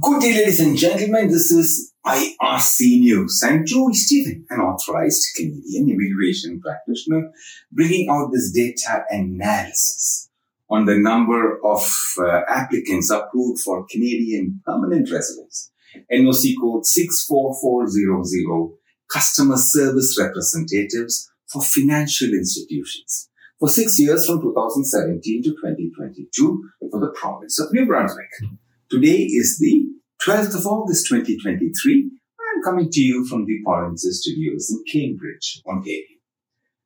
Good day, ladies and gentlemen. This is IRC News. I'm Joy Stephen, an authorized Canadian immigration practitioner, bringing out this data analysis on the number of uh, applicants approved for Canadian permanent residence. NOC code 64400, customer service representatives for financial institutions for six years from 2017 to 2022 for the province of New Brunswick. Today is the 12th of August 2023. I'm coming to you from the Polinsys Studios in Cambridge, Ontario.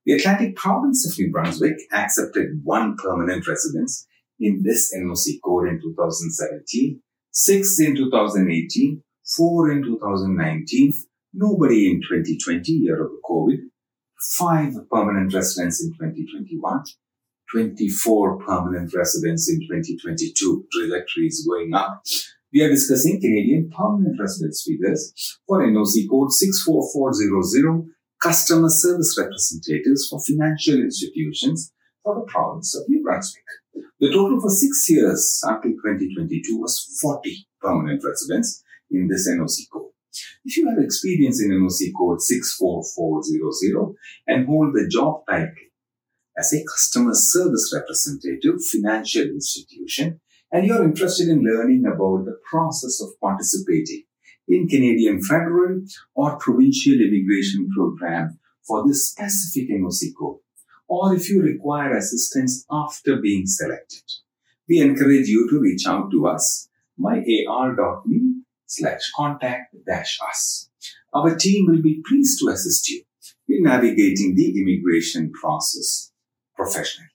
The Atlantic province of New Brunswick accepted one permanent residence in this NOC code in 2017, six in 2018, four in 2019, nobody in 2020, year of the COVID, five permanent residents in 2021, 24 permanent residents in 2022. Trajectory is going up. We are discussing Canadian permanent residence figures for NOC code 64400 customer service representatives for financial institutions for the province of New Brunswick. The total for six years until 2022 was 40 permanent residents in this NOC code. If you have experience in NOC code 64400 and hold the job title as a customer service representative, financial institution, and you're interested in learning about the process of participating in Canadian federal or provincial immigration program for this specific NOC code, or if you require assistance after being selected, we encourage you to reach out to us myar.me slash contact dash us. Our team will be pleased to assist you in navigating the immigration process professionally.